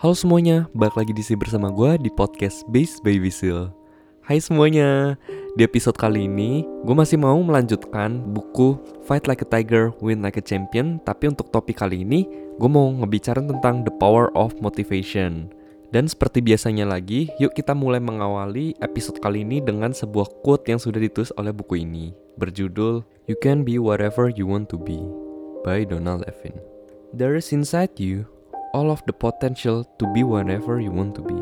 Halo semuanya, balik lagi di sini bersama gue di podcast Base by Visil. Hai semuanya, di episode kali ini gue masih mau melanjutkan buku Fight Like a Tiger, Win Like a Champion. Tapi untuk topik kali ini, gue mau ngebicara tentang The Power of Motivation. Dan seperti biasanya lagi, yuk kita mulai mengawali episode kali ini dengan sebuah quote yang sudah ditulis oleh buku ini. Berjudul You Can Be Whatever You Want to Be by Donald Levin There is inside you all of the potential to be whatever you want to be,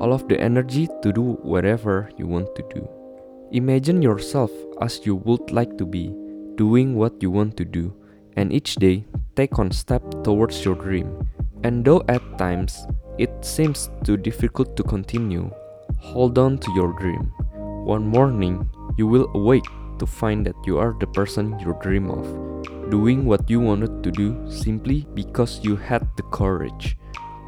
all of the energy to do whatever you want to do. Imagine yourself as you would like to be, doing what you want to do, and each day take one step towards your dream. And though at times it seems too difficult to continue, hold on to your dream. One morning, you will awake to find that you are the person you dream of doing what you wanted to do simply because you had the courage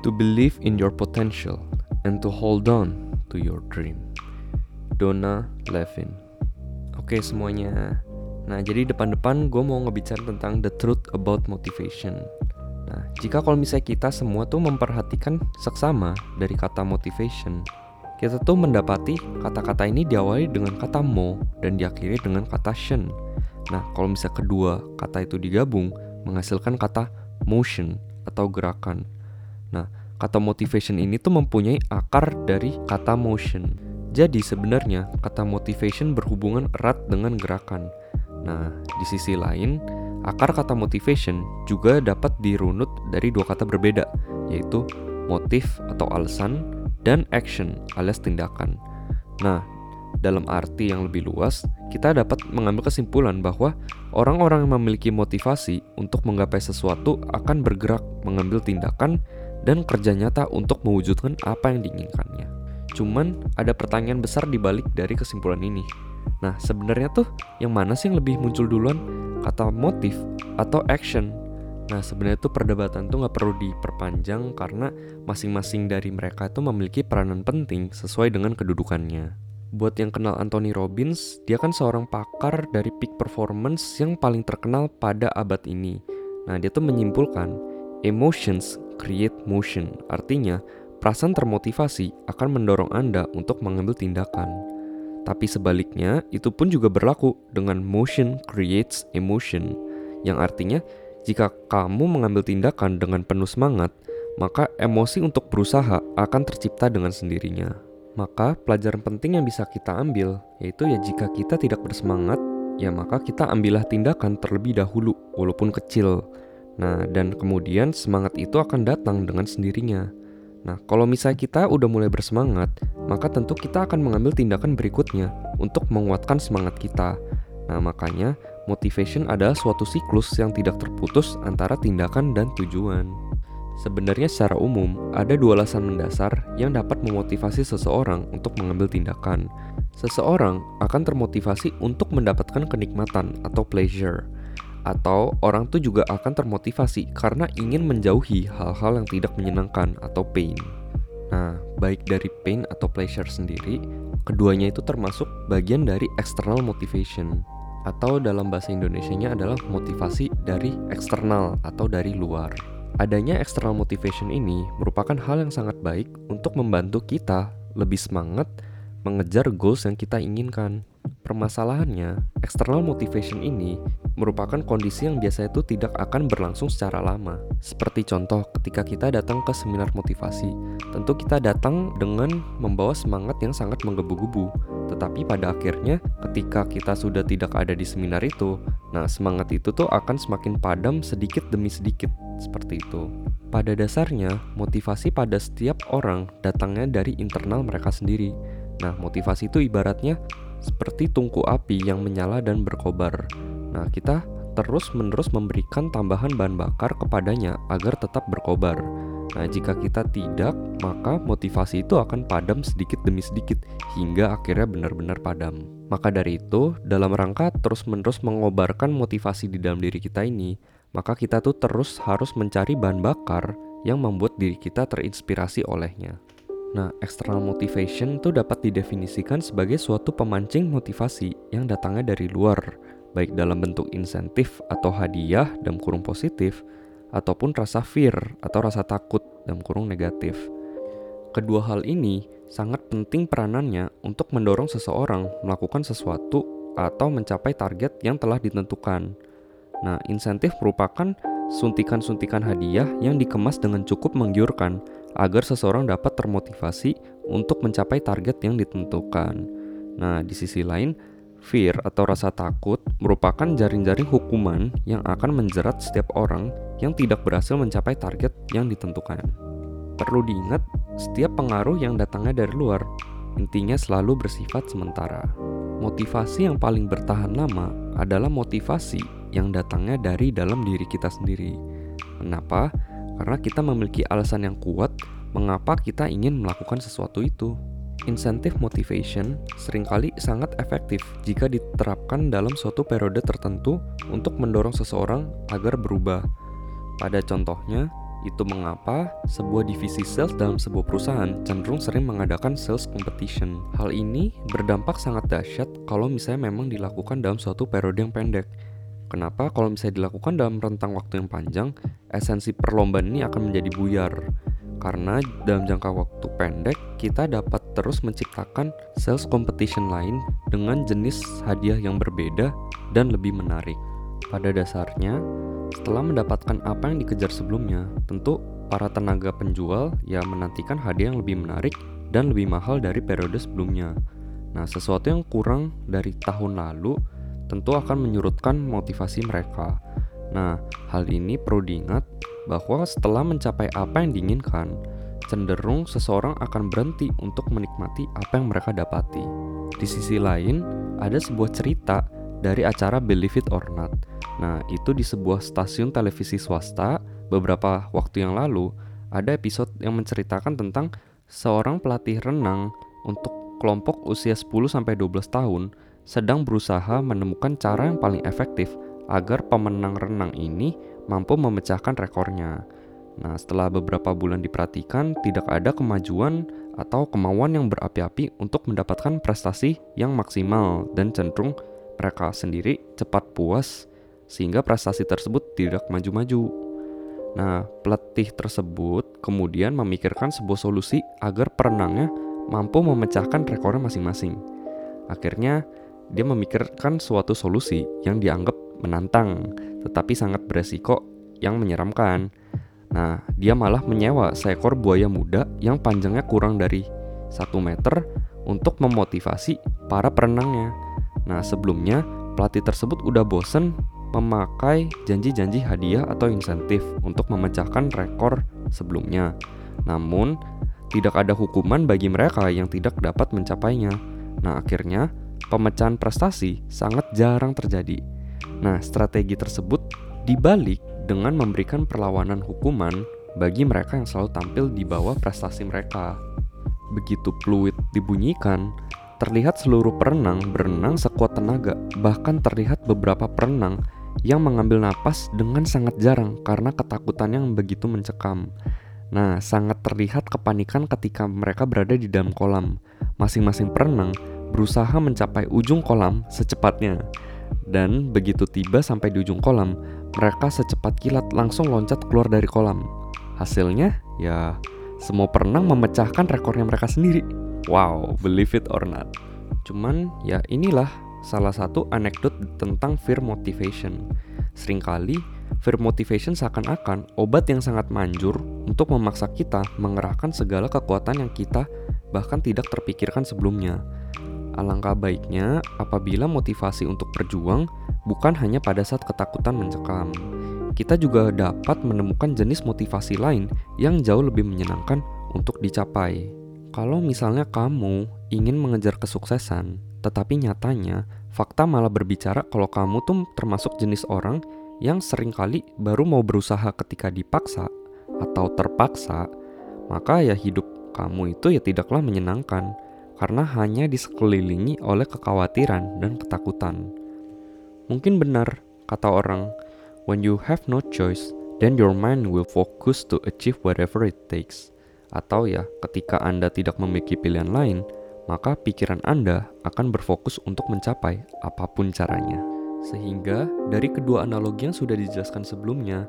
to believe in your potential and to hold on to your dream. Donna Levin. Oke semuanya. Nah jadi depan-depan gue mau ngebicara tentang the truth about motivation. Nah jika kalau misalnya kita semua tuh memperhatikan seksama dari kata motivation, kita tuh mendapati kata-kata ini diawali dengan kata mo dan diakhiri dengan kata shen Nah, kalau misalnya kedua kata itu digabung, menghasilkan kata motion atau gerakan. Nah, kata motivation ini tuh mempunyai akar dari kata motion. Jadi sebenarnya kata motivation berhubungan erat dengan gerakan. Nah, di sisi lain, akar kata motivation juga dapat dirunut dari dua kata berbeda, yaitu motif atau alasan dan action alias tindakan. Nah, dalam arti yang lebih luas, kita dapat mengambil kesimpulan bahwa orang-orang yang memiliki motivasi untuk menggapai sesuatu akan bergerak, mengambil tindakan, dan kerja nyata untuk mewujudkan apa yang diinginkannya. Cuman ada pertanyaan besar di balik dari kesimpulan ini. Nah, sebenarnya tuh yang mana sih yang lebih muncul duluan? Kata motif atau action? Nah, sebenarnya tuh perdebatan tuh nggak perlu diperpanjang karena masing-masing dari mereka itu memiliki peranan penting sesuai dengan kedudukannya. Buat yang kenal Anthony Robbins, dia kan seorang pakar dari peak performance yang paling terkenal pada abad ini. Nah, dia tuh menyimpulkan, emotions create motion. Artinya, perasaan termotivasi akan mendorong Anda untuk mengambil tindakan. Tapi sebaliknya, itu pun juga berlaku dengan motion creates emotion. Yang artinya, jika kamu mengambil tindakan dengan penuh semangat, maka emosi untuk berusaha akan tercipta dengan sendirinya. Maka pelajaran penting yang bisa kita ambil yaitu ya jika kita tidak bersemangat, ya maka kita ambillah tindakan terlebih dahulu walaupun kecil. Nah, dan kemudian semangat itu akan datang dengan sendirinya. Nah, kalau misalnya kita udah mulai bersemangat, maka tentu kita akan mengambil tindakan berikutnya untuk menguatkan semangat kita. Nah, makanya motivation adalah suatu siklus yang tidak terputus antara tindakan dan tujuan. Sebenarnya secara umum, ada dua alasan mendasar yang dapat memotivasi seseorang untuk mengambil tindakan. Seseorang akan termotivasi untuk mendapatkan kenikmatan atau pleasure. Atau orang itu juga akan termotivasi karena ingin menjauhi hal-hal yang tidak menyenangkan atau pain. Nah, baik dari pain atau pleasure sendiri, keduanya itu termasuk bagian dari external motivation atau dalam bahasa Indonesia-nya adalah motivasi dari eksternal atau dari luar. Adanya external motivation ini merupakan hal yang sangat baik untuk membantu kita lebih semangat mengejar goals yang kita inginkan. Permasalahannya, external motivation ini merupakan kondisi yang biasanya itu tidak akan berlangsung secara lama. Seperti contoh, ketika kita datang ke seminar motivasi, tentu kita datang dengan membawa semangat yang sangat menggebu-gebu. Tetapi pada akhirnya, ketika kita sudah tidak ada di seminar itu, nah semangat itu tuh akan semakin padam sedikit demi sedikit, seperti itu. Pada dasarnya, motivasi pada setiap orang datangnya dari internal mereka sendiri. Nah, motivasi itu ibaratnya seperti tungku api yang menyala dan berkobar. Nah, kita terus-menerus memberikan tambahan bahan bakar kepadanya agar tetap berkobar. Nah, jika kita tidak, maka motivasi itu akan padam sedikit demi sedikit hingga akhirnya benar-benar padam. Maka dari itu, dalam rangka terus-menerus mengobarkan motivasi di dalam diri kita ini, maka kita tuh terus harus mencari bahan bakar yang membuat diri kita terinspirasi olehnya. Nah, external motivation itu dapat didefinisikan sebagai suatu pemancing motivasi yang datangnya dari luar, baik dalam bentuk insentif atau hadiah dalam kurung positif, ataupun rasa fear atau rasa takut dalam kurung negatif. Kedua hal ini sangat penting peranannya untuk mendorong seseorang melakukan sesuatu atau mencapai target yang telah ditentukan. Nah, insentif merupakan suntikan-suntikan hadiah yang dikemas dengan cukup menggiurkan agar seseorang dapat termotivasi untuk mencapai target yang ditentukan. Nah, di sisi lain, fear atau rasa takut merupakan jaring-jaring hukuman yang akan menjerat setiap orang yang tidak berhasil mencapai target yang ditentukan. Perlu diingat, setiap pengaruh yang datangnya dari luar intinya selalu bersifat sementara. Motivasi yang paling bertahan lama adalah motivasi yang datangnya dari dalam diri kita sendiri. Kenapa? Karena kita memiliki alasan yang kuat mengapa kita ingin melakukan sesuatu itu. Insentif motivation sering kali sangat efektif jika diterapkan dalam suatu periode tertentu untuk mendorong seseorang agar berubah. Pada contohnya, itu mengapa sebuah divisi sales dalam sebuah perusahaan cenderung sering mengadakan sales competition. Hal ini berdampak sangat dahsyat kalau misalnya memang dilakukan dalam suatu periode yang pendek. Kenapa? Kalau misalnya dilakukan dalam rentang waktu yang panjang, esensi perlombaan ini akan menjadi buyar. Karena dalam jangka waktu pendek, kita dapat terus menciptakan sales competition lain dengan jenis hadiah yang berbeda dan lebih menarik. Pada dasarnya, setelah mendapatkan apa yang dikejar sebelumnya, tentu para tenaga penjual ya menantikan hadiah yang lebih menarik dan lebih mahal dari periode sebelumnya. Nah, sesuatu yang kurang dari tahun lalu tentu akan menyurutkan motivasi mereka. Nah, hal ini perlu diingat bahwa setelah mencapai apa yang diinginkan, cenderung seseorang akan berhenti untuk menikmati apa yang mereka dapati. Di sisi lain, ada sebuah cerita dari acara Believe It or Not. Nah, itu di sebuah stasiun televisi swasta beberapa waktu yang lalu ada episode yang menceritakan tentang seorang pelatih renang untuk kelompok usia 10 sampai 12 tahun sedang berusaha menemukan cara yang paling efektif agar pemenang renang ini mampu memecahkan rekornya. Nah, setelah beberapa bulan diperhatikan, tidak ada kemajuan atau kemauan yang berapi-api untuk mendapatkan prestasi yang maksimal dan cenderung mereka sendiri cepat puas sehingga prestasi tersebut tidak maju-maju. Nah, pelatih tersebut kemudian memikirkan sebuah solusi agar perenangnya mampu memecahkan rekornya masing-masing. Akhirnya, dia memikirkan suatu solusi yang dianggap menantang, tetapi sangat beresiko yang menyeramkan. Nah, dia malah menyewa seekor buaya muda yang panjangnya kurang dari 1 meter untuk memotivasi para perenangnya. Nah, sebelumnya pelatih tersebut udah bosen memakai janji-janji hadiah atau insentif untuk memecahkan rekor sebelumnya. Namun, tidak ada hukuman bagi mereka yang tidak dapat mencapainya. Nah, akhirnya pemecahan prestasi sangat jarang terjadi. Nah, strategi tersebut dibalik dengan memberikan perlawanan hukuman bagi mereka yang selalu tampil di bawah prestasi mereka. Begitu fluid dibunyikan, Terlihat seluruh perenang berenang sekuat tenaga, bahkan terlihat beberapa perenang yang mengambil napas dengan sangat jarang karena ketakutan yang begitu mencekam. Nah, sangat terlihat kepanikan ketika mereka berada di dalam kolam. Masing-masing perenang berusaha mencapai ujung kolam secepatnya. Dan begitu tiba sampai di ujung kolam, mereka secepat kilat langsung loncat keluar dari kolam. Hasilnya, ya semua perenang memecahkan rekornya mereka sendiri. Wow, believe it or not. Cuman ya inilah salah satu anekdot tentang fear motivation. Seringkali fear motivation seakan-akan obat yang sangat manjur untuk memaksa kita mengerahkan segala kekuatan yang kita bahkan tidak terpikirkan sebelumnya. Alangkah baiknya apabila motivasi untuk berjuang bukan hanya pada saat ketakutan mencekam. Kita juga dapat menemukan jenis motivasi lain yang jauh lebih menyenangkan untuk dicapai. Kalau misalnya kamu ingin mengejar kesuksesan, tetapi nyatanya fakta malah berbicara kalau kamu tuh termasuk jenis orang yang sering kali baru mau berusaha ketika dipaksa atau terpaksa, maka ya hidup kamu itu ya tidaklah menyenangkan karena hanya disekelilingi oleh kekhawatiran dan ketakutan. Mungkin benar kata orang, when you have no choice, then your mind will focus to achieve whatever it takes. Atau ya, ketika Anda tidak memiliki pilihan lain, maka pikiran Anda akan berfokus untuk mencapai apa pun caranya. Sehingga dari kedua analogi yang sudah dijelaskan sebelumnya,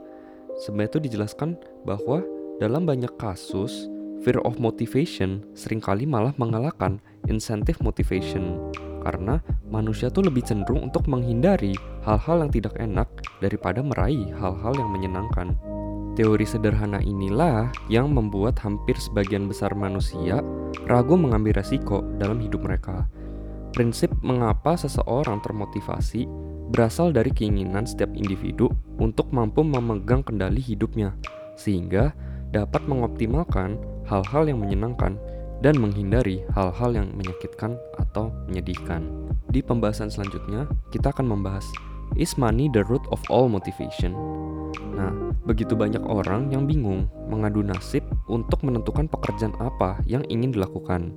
sebenarnya itu dijelaskan bahwa dalam banyak kasus, fear of motivation sering kali malah mengalahkan incentive motivation karena manusia tuh lebih cenderung untuk menghindari hal-hal yang tidak enak daripada meraih hal-hal yang menyenangkan. Teori sederhana inilah yang membuat hampir sebagian besar manusia ragu mengambil resiko dalam hidup mereka. Prinsip mengapa seseorang termotivasi berasal dari keinginan setiap individu untuk mampu memegang kendali hidupnya, sehingga dapat mengoptimalkan hal-hal yang menyenangkan dan menghindari hal-hal yang menyakitkan atau menyedihkan. Di pembahasan selanjutnya, kita akan membahas Is money the root of all motivation? Nah, begitu banyak orang yang bingung mengadu nasib untuk menentukan pekerjaan apa yang ingin dilakukan.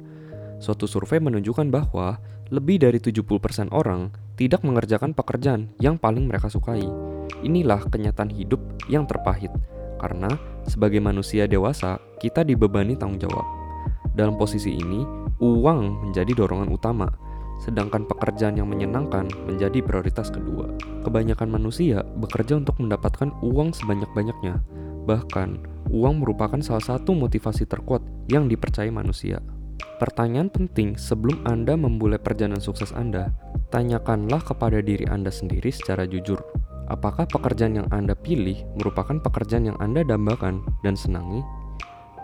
Suatu survei menunjukkan bahwa lebih dari 70% orang tidak mengerjakan pekerjaan yang paling mereka sukai. Inilah kenyataan hidup yang terpahit, karena sebagai manusia dewasa, kita dibebani tanggung jawab. Dalam posisi ini, uang menjadi dorongan utama, sedangkan pekerjaan yang menyenangkan menjadi prioritas kedua. Kebanyakan manusia bekerja untuk mendapatkan uang sebanyak-banyaknya, bahkan uang merupakan salah satu motivasi terkuat yang dipercaya manusia. Pertanyaan penting sebelum Anda memulai perjalanan sukses Anda, tanyakanlah kepada diri Anda sendiri secara jujur. Apakah pekerjaan yang Anda pilih merupakan pekerjaan yang Anda dambakan dan senangi?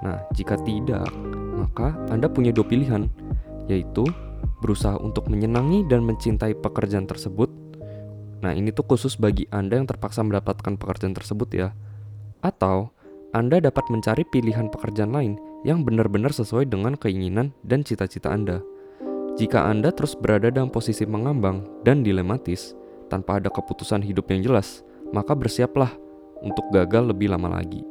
Nah, jika tidak, maka Anda punya dua pilihan, yaitu berusaha untuk menyenangi dan mencintai pekerjaan tersebut. Nah, ini tuh khusus bagi Anda yang terpaksa mendapatkan pekerjaan tersebut ya. Atau Anda dapat mencari pilihan pekerjaan lain yang benar-benar sesuai dengan keinginan dan cita-cita Anda. Jika Anda terus berada dalam posisi mengambang dan dilematis tanpa ada keputusan hidup yang jelas, maka bersiaplah untuk gagal lebih lama lagi.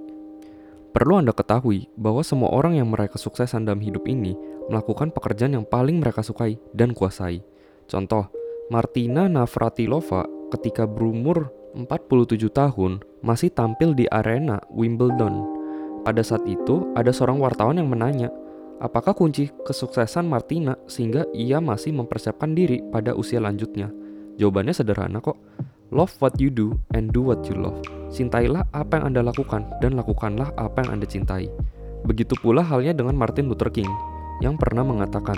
Perlu Anda ketahui bahwa semua orang yang meraih kesuksesan dalam hidup ini melakukan pekerjaan yang paling mereka sukai dan kuasai. Contoh, Martina Navratilova ketika berumur 47 tahun masih tampil di arena Wimbledon. Pada saat itu, ada seorang wartawan yang menanya, apakah kunci kesuksesan Martina sehingga ia masih mempersiapkan diri pada usia lanjutnya? Jawabannya sederhana kok. Love what you do and do what you love. Cintailah apa yang Anda lakukan dan lakukanlah apa yang Anda cintai. Begitu pula halnya dengan Martin Luther King yang pernah mengatakan,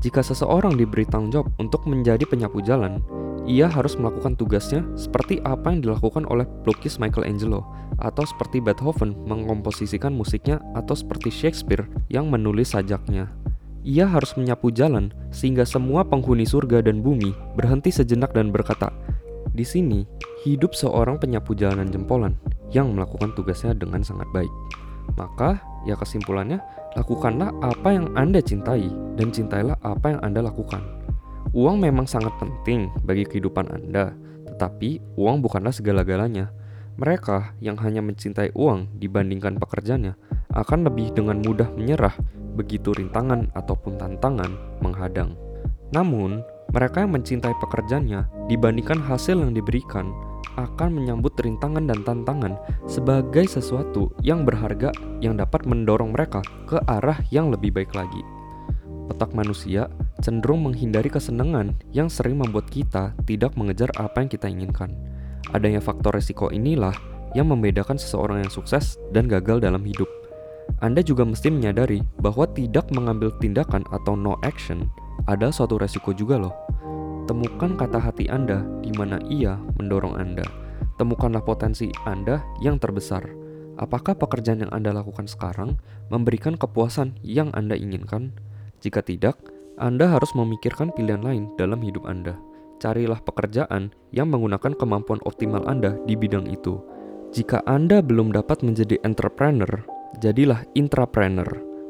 jika seseorang diberi tanggung jawab untuk menjadi penyapu jalan, ia harus melakukan tugasnya seperti apa yang dilakukan oleh pelukis Michelangelo, atau seperti Beethoven mengkomposisikan musiknya, atau seperti Shakespeare yang menulis sajaknya. Ia harus menyapu jalan sehingga semua penghuni surga dan bumi berhenti sejenak dan berkata, "Di sini hidup seorang penyapu jalanan jempolan yang melakukan tugasnya dengan sangat baik." Maka, ya kesimpulannya, lakukanlah apa yang Anda cintai dan cintailah apa yang Anda lakukan. Uang memang sangat penting bagi kehidupan Anda, tetapi uang bukanlah segala-galanya. Mereka yang hanya mencintai uang dibandingkan pekerjaannya akan lebih dengan mudah menyerah begitu rintangan ataupun tantangan menghadang. Namun, mereka yang mencintai pekerjaannya dibandingkan hasil yang diberikan akan menyambut rintangan dan tantangan sebagai sesuatu yang berharga yang dapat mendorong mereka ke arah yang lebih baik lagi. Otak manusia cenderung menghindari kesenangan yang sering membuat kita tidak mengejar apa yang kita inginkan. Adanya faktor resiko inilah yang membedakan seseorang yang sukses dan gagal dalam hidup. Anda juga mesti menyadari bahwa tidak mengambil tindakan atau no action ada suatu resiko juga loh. Temukan kata hati Anda di mana ia mendorong Anda. Temukanlah potensi Anda yang terbesar. Apakah pekerjaan yang Anda lakukan sekarang memberikan kepuasan yang Anda inginkan? Jika tidak, Anda harus memikirkan pilihan lain dalam hidup Anda. Carilah pekerjaan yang menggunakan kemampuan optimal Anda di bidang itu. Jika Anda belum dapat menjadi entrepreneur, jadilah intrapreneur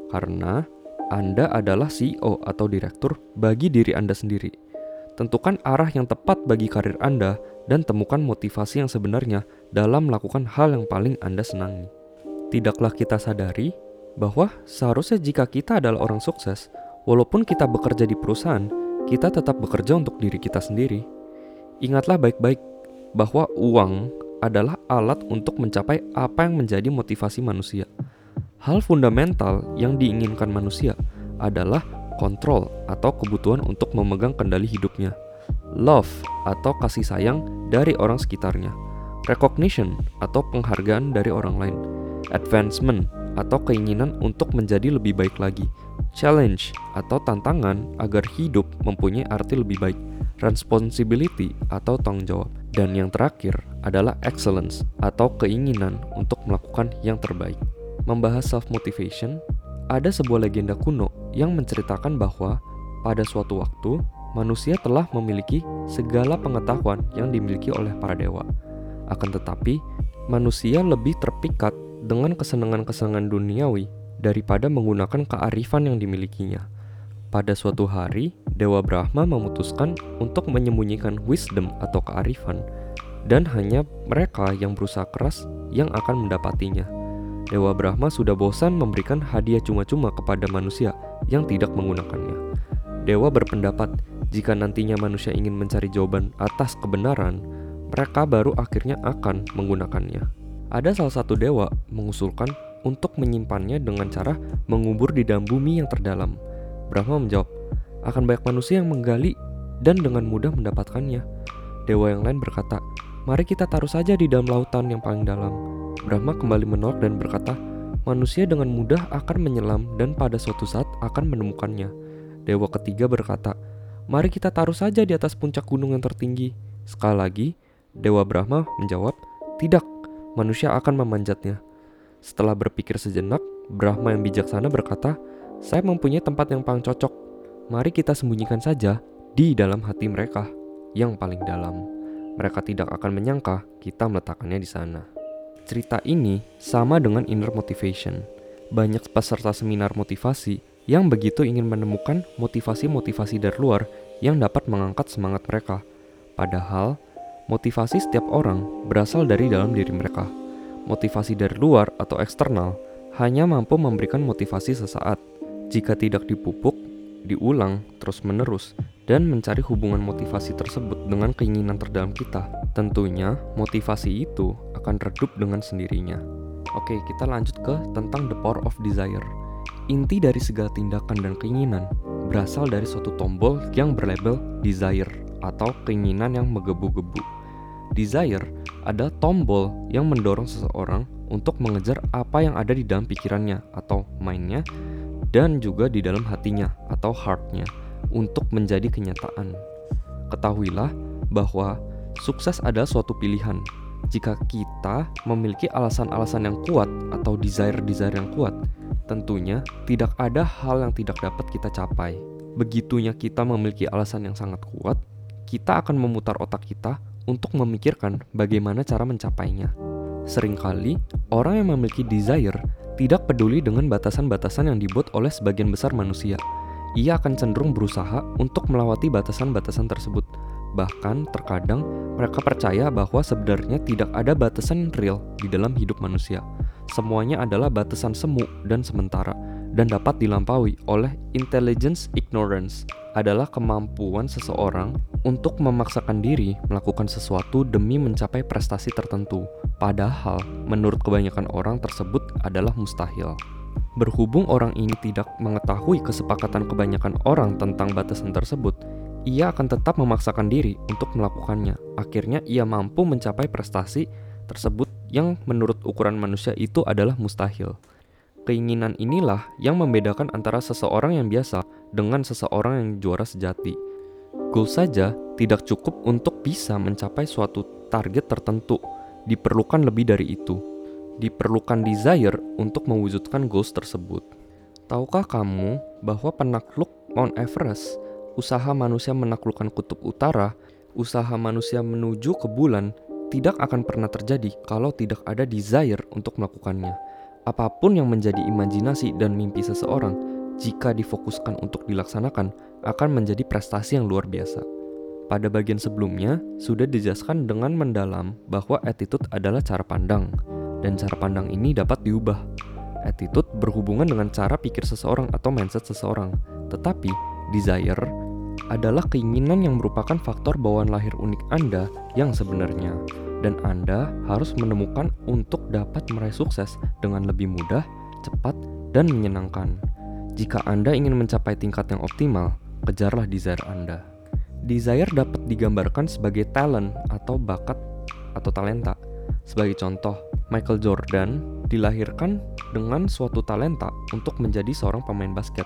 karena Anda adalah CEO atau direktur bagi diri Anda sendiri. Tentukan arah yang tepat bagi karir Anda dan temukan motivasi yang sebenarnya dalam melakukan hal yang paling Anda senangi. Tidaklah kita sadari bahwa seharusnya jika kita adalah orang sukses, walaupun kita bekerja di perusahaan, kita tetap bekerja untuk diri kita sendiri. Ingatlah baik-baik bahwa uang adalah alat untuk mencapai apa yang menjadi motivasi manusia. Hal fundamental yang diinginkan manusia adalah kontrol atau kebutuhan untuk memegang kendali hidupnya, love atau kasih sayang dari orang sekitarnya, recognition atau penghargaan dari orang lain. advancement atau keinginan untuk menjadi lebih baik lagi, challenge atau tantangan agar hidup mempunyai arti lebih baik, responsibility atau tanggung jawab, dan yang terakhir adalah excellence atau keinginan untuk melakukan yang terbaik. Membahas self motivation, ada sebuah legenda kuno yang menceritakan bahwa pada suatu waktu manusia telah memiliki segala pengetahuan yang dimiliki oleh para dewa. Akan tetapi, manusia lebih terpikat dengan kesenangan-kesenangan duniawi daripada menggunakan kearifan yang dimilikinya. Pada suatu hari, Dewa Brahma memutuskan untuk menyembunyikan wisdom atau kearifan, dan hanya mereka yang berusaha keras yang akan mendapatinya. Dewa Brahma sudah bosan memberikan hadiah cuma-cuma kepada manusia yang tidak menggunakannya. Dewa berpendapat, jika nantinya manusia ingin mencari jawaban atas kebenaran, mereka baru akhirnya akan menggunakannya. Ada salah satu dewa mengusulkan untuk menyimpannya dengan cara mengubur di dalam bumi yang terdalam. Brahma menjawab, akan banyak manusia yang menggali dan dengan mudah mendapatkannya. Dewa yang lain berkata, mari kita taruh saja di dalam lautan yang paling dalam. Brahma kembali menolak dan berkata, manusia dengan mudah akan menyelam dan pada suatu saat akan menemukannya. Dewa ketiga berkata, Mari kita taruh saja di atas puncak gunung yang tertinggi. Sekali lagi, Dewa Brahma menjawab, Tidak, manusia akan memanjatnya. Setelah berpikir sejenak, Brahma yang bijaksana berkata, Saya mempunyai tempat yang paling cocok. Mari kita sembunyikan saja di dalam hati mereka yang paling dalam. Mereka tidak akan menyangka kita meletakkannya di sana. Cerita ini sama dengan inner motivation. Banyak peserta seminar motivasi yang begitu ingin menemukan motivasi-motivasi dari luar yang dapat mengangkat semangat mereka. Padahal, motivasi setiap orang berasal dari dalam diri mereka. Motivasi dari luar atau eksternal hanya mampu memberikan motivasi sesaat. Jika tidak dipupuk, diulang terus-menerus, dan mencari hubungan motivasi tersebut dengan keinginan terdalam kita, tentunya motivasi itu akan redup dengan sendirinya. Oke, kita lanjut ke tentang the power of desire. Inti dari segala tindakan dan keinginan berasal dari suatu tombol yang berlabel desire atau keinginan yang menggebu-gebu. Desire adalah tombol yang mendorong seseorang untuk mengejar apa yang ada di dalam pikirannya atau mindnya dan juga di dalam hatinya atau heartnya untuk menjadi kenyataan. Ketahuilah bahwa sukses adalah suatu pilihan. Jika kita memiliki alasan-alasan yang kuat atau desire-desire yang kuat, Tentunya, tidak ada hal yang tidak dapat kita capai. Begitunya kita memiliki alasan yang sangat kuat, kita akan memutar otak kita untuk memikirkan bagaimana cara mencapainya. Seringkali, orang yang memiliki desire tidak peduli dengan batasan-batasan yang dibuat oleh sebagian besar manusia. Ia akan cenderung berusaha untuk melewati batasan-batasan tersebut. Bahkan, terkadang mereka percaya bahwa sebenarnya tidak ada batasan real di dalam hidup manusia semuanya adalah batasan semu dan sementara dan dapat dilampaui oleh intelligence ignorance adalah kemampuan seseorang untuk memaksakan diri melakukan sesuatu demi mencapai prestasi tertentu. Padahal, menurut kebanyakan orang tersebut adalah mustahil. Berhubung orang ini tidak mengetahui kesepakatan kebanyakan orang tentang batasan tersebut, ia akan tetap memaksakan diri untuk melakukannya. Akhirnya, ia mampu mencapai prestasi tersebut yang menurut ukuran manusia itu adalah mustahil. Keinginan inilah yang membedakan antara seseorang yang biasa dengan seseorang yang juara sejati. Goal saja tidak cukup untuk bisa mencapai suatu target tertentu. Diperlukan lebih dari itu. Diperlukan desire untuk mewujudkan goals tersebut. Tahukah kamu bahwa penakluk Mount Everest, usaha manusia menaklukkan kutub utara, usaha manusia menuju ke bulan, tidak akan pernah terjadi kalau tidak ada desire untuk melakukannya. Apa pun yang menjadi imajinasi dan mimpi seseorang, jika difokuskan untuk dilaksanakan, akan menjadi prestasi yang luar biasa. Pada bagian sebelumnya, sudah dijelaskan dengan mendalam bahwa attitude adalah cara pandang, dan cara pandang ini dapat diubah. Attitude berhubungan dengan cara pikir seseorang atau mindset seseorang, tetapi desire adalah keinginan yang merupakan faktor bawaan lahir unik Anda yang sebenarnya, dan Anda harus menemukan untuk dapat meraih sukses dengan lebih mudah, cepat, dan menyenangkan. Jika Anda ingin mencapai tingkat yang optimal, kejarlah desire Anda. Desire dapat digambarkan sebagai talent atau bakat atau talenta. Sebagai contoh, Michael Jordan dilahirkan dengan suatu talenta untuk menjadi seorang pemain basket.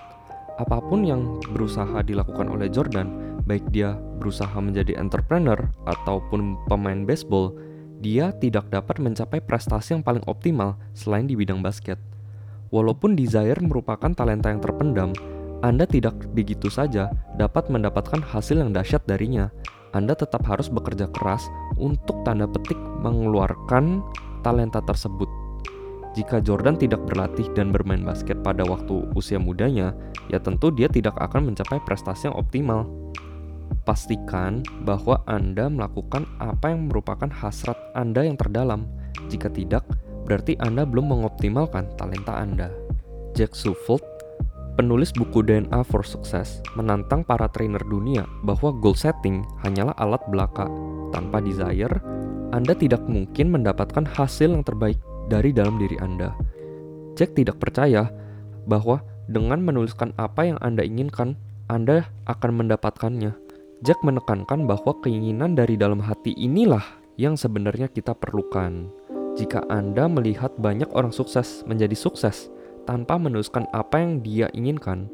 Apa pun yang berusaha dilakukan oleh Jordan, baik dia berusaha menjadi entrepreneur ataupun pemain baseball, dia tidak dapat mencapai prestasi yang paling optimal selain di bidang basket. Walaupun desire merupakan talenta yang terpendam, Anda tidak begitu saja dapat mendapatkan hasil yang dahsyat darinya. Anda tetap harus bekerja keras untuk tanda petik mengeluarkan talenta tersebut. Jika Jordan tidak berlatih dan bermain basket pada waktu usia mudanya, ya tentu dia tidak akan mencapai prestasi yang optimal. Pastikan bahwa Anda melakukan apa yang merupakan hasrat Anda yang terdalam. Jika tidak, berarti Anda belum mengoptimalkan talenta Anda. Jack Suffold, penulis buku DNA for Success, menantang para trainer dunia bahwa goal setting hanyalah alat belaka. Tanpa desire, anda tidak mungkin mendapatkan hasil yang terbaik dari dalam diri Anda. Jack tidak percaya bahwa dengan menuliskan apa yang Anda inginkan, Anda akan mendapatkannya. Jack menekankan bahwa keinginan dari dalam hati inilah yang sebenarnya kita perlukan. Jika Anda melihat banyak orang sukses menjadi sukses tanpa menuliskan apa yang dia inginkan,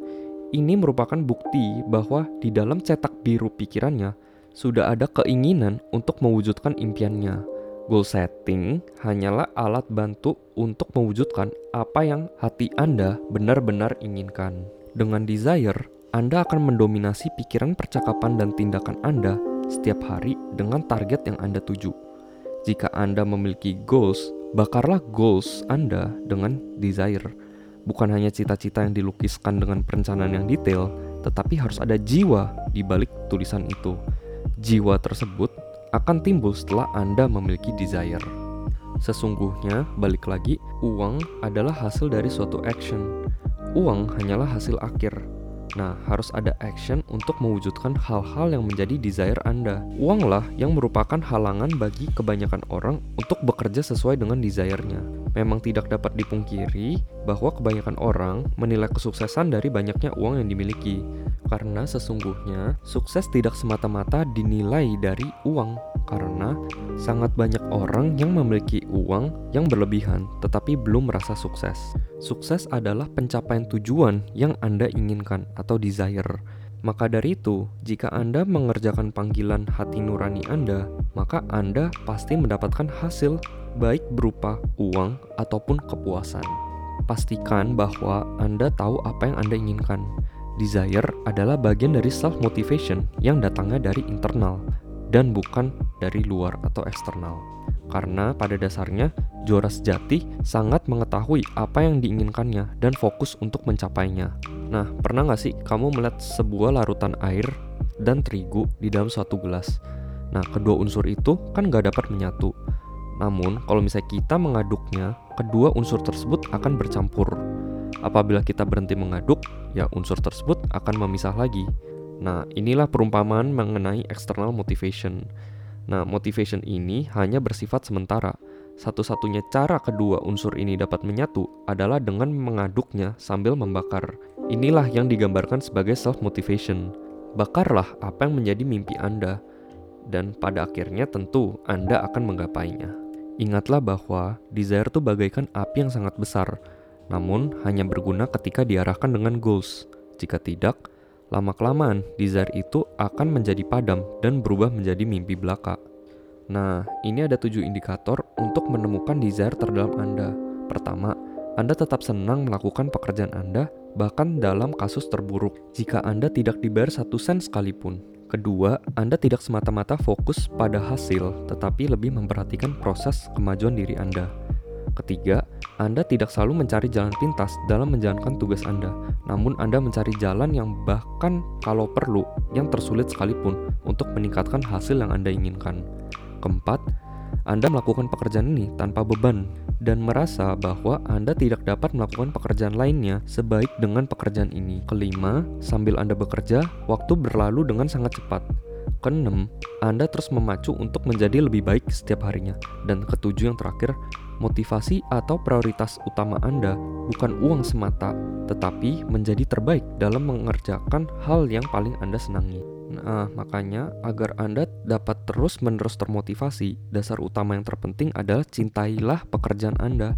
ini merupakan bukti bahwa di dalam cetak biru pikirannya sudah ada keinginan untuk mewujudkan impiannya. Goal setting hanyalah alat bantu untuk mewujudkan apa yang hati Anda benar-benar inginkan. Dengan desire, Anda akan mendominasi pikiran, percakapan, dan tindakan Anda setiap hari dengan target yang Anda tuju. Jika Anda memiliki goals, bakarlah goals Anda dengan desire. Bukan hanya cita-cita yang dilukiskan dengan perencanaan yang detail, tetapi harus ada jiwa di balik tulisan itu jiwa tersebut akan timbul setelah Anda memiliki desire. Sesungguhnya, balik lagi, uang adalah hasil dari suatu action. Uang hanyalah hasil akhir. Nah, harus ada action untuk mewujudkan hal-hal yang menjadi desire Anda. Uanglah yang merupakan halangan bagi kebanyakan orang untuk bekerja sesuai dengan desire-nya. Memang tidak dapat dipungkiri bahwa kebanyakan orang menilai kesuksesan dari banyaknya uang yang dimiliki. Karena sesungguhnya sukses tidak semata-mata dinilai dari uang karena sangat banyak orang yang memiliki uang yang berlebihan tetapi belum merasa sukses. Sukses adalah pencapaian tujuan yang Anda inginkan atau desire. Maka dari itu, jika Anda mengerjakan panggilan hati nurani Anda, maka Anda pasti mendapatkan hasil baik berupa uang ataupun kepuasan. Pastikan bahwa Anda tahu apa yang Anda inginkan Desire adalah bagian dari self motivation yang datangnya dari internal dan bukan dari luar atau eksternal. Karena pada dasarnya juara sejati sangat mengetahui apa yang diinginkannya dan fokus untuk mencapainya. Nah, pernah nggak sih kamu melihat sebuah larutan air dan terigu di dalam suatu gelas? Nah, kedua unsur itu kan nggak dapat menyatu. Namun, kalau misalnya kita mengaduknya, kedua unsur tersebut akan bercampur Apabila kita berhenti mengaduk, ya unsur tersebut akan memisah lagi. Nah, inilah perumpamaan mengenai external motivation. Nah, motivation ini hanya bersifat sementara. Satu-satunya cara kedua unsur ini dapat menyatu adalah dengan mengaduknya sambil membakar. Inilah yang digambarkan sebagai self-motivation. Bakarlah apa yang menjadi mimpi Anda, dan pada akhirnya tentu Anda akan menggapainya. Ingatlah bahwa desire itu bagaikan api yang sangat besar, namun hanya berguna ketika diarahkan dengan goals. Jika tidak, lama-kelamaan desire itu akan menjadi padam dan berubah menjadi mimpi belaka. Nah, ini ada tujuh indikator untuk menemukan desire terdalam Anda. Pertama, Anda tetap senang melakukan pekerjaan Anda, bahkan dalam kasus terburuk, jika Anda tidak dibayar satu sen sekalipun. Kedua, Anda tidak semata-mata fokus pada hasil, tetapi lebih memperhatikan proses kemajuan diri Anda. Ketiga, Anda tidak selalu mencari jalan pintas dalam menjalankan tugas Anda, namun Anda mencari jalan yang bahkan kalau perlu, yang tersulit sekalipun untuk meningkatkan hasil yang Anda inginkan. Keempat, Anda melakukan pekerjaan ini tanpa beban dan merasa bahwa Anda tidak dapat melakukan pekerjaan lainnya sebaik dengan pekerjaan ini. Kelima, sambil Anda bekerja, waktu berlalu dengan sangat cepat. Keenam, Anda terus memacu untuk menjadi lebih baik setiap harinya. Dan ketujuh yang terakhir, motivasi atau prioritas utama Anda bukan uang semata, tetapi menjadi terbaik dalam mengerjakan hal yang paling Anda senangi. Nah, makanya agar Anda dapat terus-menerus termotivasi, dasar utama yang terpenting adalah cintailah pekerjaan Anda.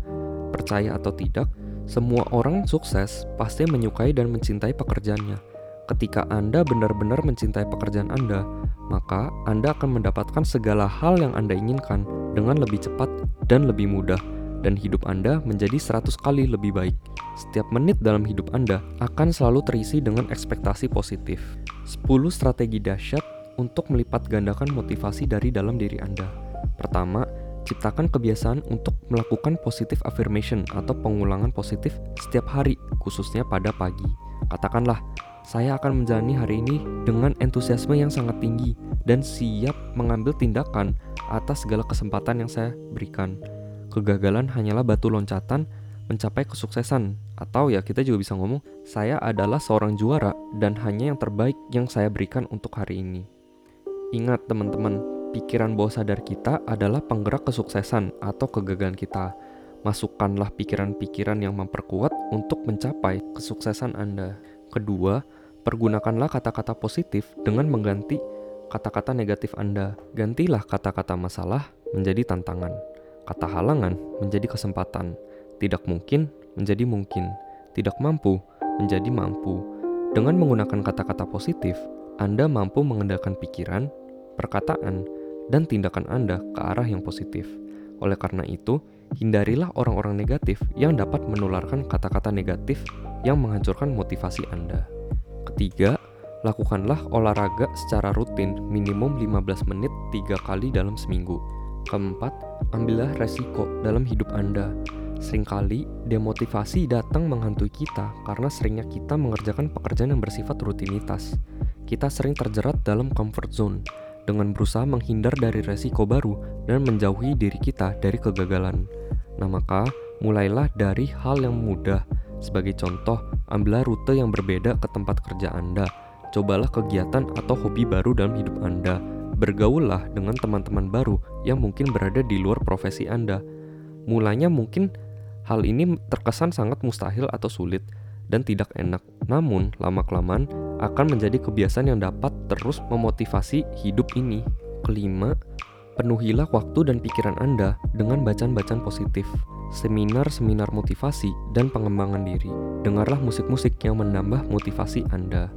Percaya atau tidak, semua orang sukses pasti menyukai dan mencintai pekerjaannya. Ketika Anda benar-benar mencintai pekerjaan Anda, maka Anda akan mendapatkan segala hal yang Anda inginkan dengan lebih cepat dan lebih mudah dan hidup Anda menjadi 100 kali lebih baik. Setiap menit dalam hidup Anda akan selalu terisi dengan ekspektasi positif. 10 strategi dahsyat untuk melipat gandakan motivasi dari dalam diri Anda. Pertama, ciptakan kebiasaan untuk melakukan positive affirmation atau pengulangan positif setiap hari, khususnya pada pagi. Katakanlah, saya akan menjalani hari ini dengan entusiasme yang sangat tinggi dan siap mengambil tindakan atas segala kesempatan yang saya berikan. Kegagalan hanyalah batu loncatan mencapai kesuksesan atau ya kita juga bisa ngomong saya adalah seorang juara dan hanya yang terbaik yang saya berikan untuk hari ini. Ingat teman-teman, pikiran bawah sadar kita adalah penggerak kesuksesan atau kegagalan kita. Masukkanlah pikiran-pikiran yang memperkuat untuk mencapai kesuksesan Anda. Kedua, pergunakanlah kata-kata positif dengan mengganti kata-kata negatif Anda. Gantilah kata-kata masalah menjadi tantangan. Kata halangan menjadi kesempatan. Tidak mungkin menjadi mungkin. Tidak mampu menjadi mampu. Dengan menggunakan kata-kata positif, Anda mampu mengendalikan pikiran, perkataan, dan tindakan Anda ke arah yang positif. Oleh karena itu, hindarilah orang-orang negatif yang dapat menularkan kata-kata negatif yang menghancurkan motivasi Anda. Ketiga, lakukanlah olahraga secara rutin minimum 15 menit 3 kali dalam seminggu. Keempat, ambillah resiko dalam hidup Anda. Seringkali demotivasi datang menghantui kita karena seringnya kita mengerjakan pekerjaan yang bersifat rutinitas. Kita sering terjerat dalam comfort zone dengan berusaha menghindar dari resiko baru dan menjauhi diri kita dari kegagalan. Nah, maka mulailah dari hal yang mudah. Sebagai contoh, ambillah rute yang berbeda ke tempat kerja Anda. Cobalah kegiatan atau hobi baru dalam hidup Anda. Bergaullah dengan teman-teman baru yang mungkin berada di luar profesi Anda. Mulanya mungkin hal ini terkesan sangat mustahil atau sulit dan tidak enak. Namun, lama-kelamaan akan menjadi kebiasaan yang dapat terus memotivasi hidup ini. Kelima, penuhilah waktu dan pikiran Anda dengan bacaan-bacaan positif, seminar-seminar motivasi, dan pengembangan diri. Dengarlah musik-musik yang menambah motivasi Anda.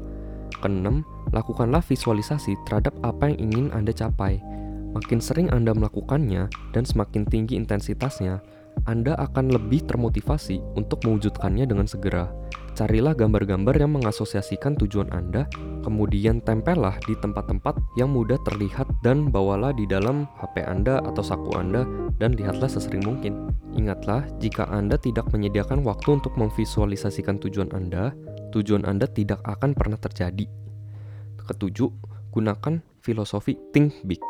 Keenam, lakukanlah visualisasi terhadap apa yang ingin Anda capai. Makin sering Anda melakukannya dan semakin tinggi intensitasnya, Anda akan lebih termotivasi untuk mewujudkannya dengan segera. Carilah gambar-gambar yang mengasosiasikan tujuan Anda, kemudian tempellah di tempat-tempat yang mudah terlihat dan bawalah di dalam HP Anda atau saku Anda dan lihatlah sesering mungkin. Ingatlah, jika Anda tidak menyediakan waktu untuk memvisualisasikan tujuan Anda, tujuan Anda tidak akan pernah terjadi. Ketujuh, gunakan filosofi think big.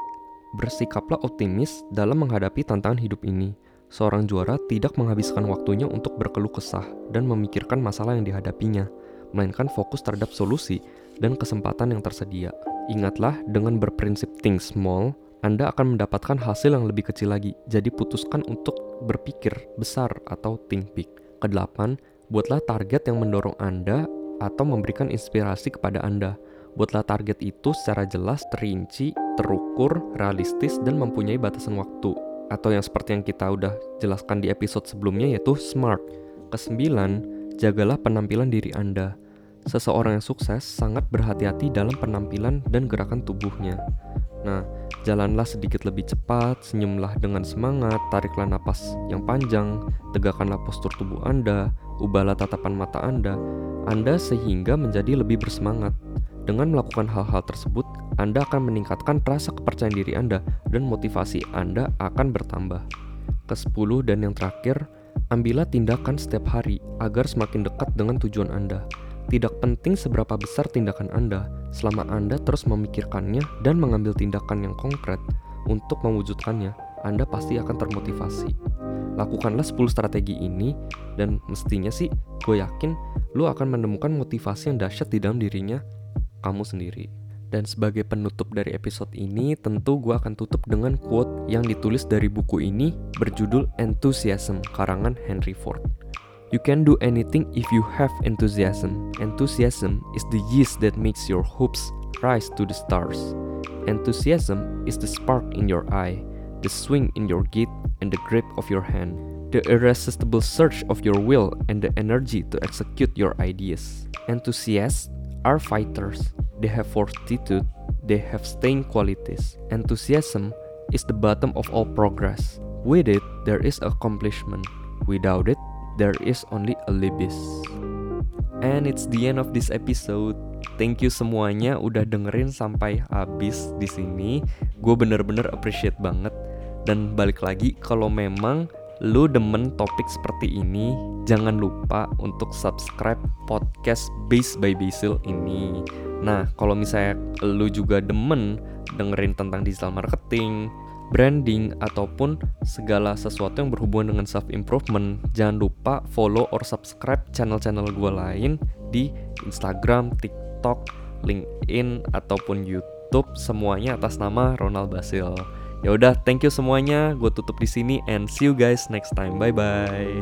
Bersikaplah optimis dalam menghadapi tantangan hidup ini. Seorang juara tidak menghabiskan waktunya untuk berkeluh kesah dan memikirkan masalah yang dihadapinya, melainkan fokus terhadap solusi dan kesempatan yang tersedia. Ingatlah, dengan berprinsip think small, Anda akan mendapatkan hasil yang lebih kecil lagi. Jadi putuskan untuk berpikir besar atau think big. Kedelapan, buatlah target yang mendorong Anda atau memberikan inspirasi kepada Anda. Buatlah target itu secara jelas, terinci, terukur, realistis, dan mempunyai batasan waktu. Atau yang seperti yang kita udah jelaskan di episode sebelumnya yaitu SMART. Kesembilan, jagalah penampilan diri Anda. Seseorang yang sukses sangat berhati-hati dalam penampilan dan gerakan tubuhnya. Nah, jalanlah sedikit lebih cepat, senyumlah dengan semangat, tariklah napas yang panjang, tegakkanlah postur tubuh Anda, ubahlah tatapan mata Anda, Anda sehingga menjadi lebih bersemangat. Dengan melakukan hal-hal tersebut, Anda akan meningkatkan rasa kepercayaan diri Anda dan motivasi Anda akan bertambah. Kesepuluh dan yang terakhir, ambillah tindakan setiap hari agar semakin dekat dengan tujuan Anda. Tidak penting seberapa besar tindakan Anda, selama Anda terus memikirkannya dan mengambil tindakan yang konkret untuk mewujudkannya, Anda pasti akan termotivasi. Lakukanlah 10 strategi ini dan mestinya sih gue yakin lo akan menemukan motivasi yang dahsyat di dalam dirinya kamu sendiri. Dan sebagai penutup dari episode ini, tentu gue akan tutup dengan quote yang ditulis dari buku ini berjudul Enthusiasm, karangan Henry Ford. You can do anything if you have enthusiasm. Enthusiasm is the yeast that makes your hopes rise to the stars. Enthusiasm is the spark in your eye, the swing in your gait, and the grip of your hand, the irresistible surge of your will, and the energy to execute your ideas. Enthusiasts are fighters. They have fortitude, they have staying qualities. Enthusiasm is the bottom of all progress. With it, there is accomplishment. Without it, there is only a libis. And it's the end of this episode. Thank you semuanya udah dengerin sampai habis di sini. Gue bener-bener appreciate banget. Dan balik lagi, kalau memang lu demen topik seperti ini, jangan lupa untuk subscribe podcast Base by Basil ini. Nah, kalau misalnya lu juga demen dengerin tentang digital marketing, branding, ataupun segala sesuatu yang berhubungan dengan self improvement, jangan lupa follow or subscribe channel-channel gue lain di Instagram, TikTok, LinkedIn, ataupun YouTube. Semuanya atas nama Ronald Basil. Ya udah, thank you semuanya. Gue tutup di sini and see you guys next time. Bye bye.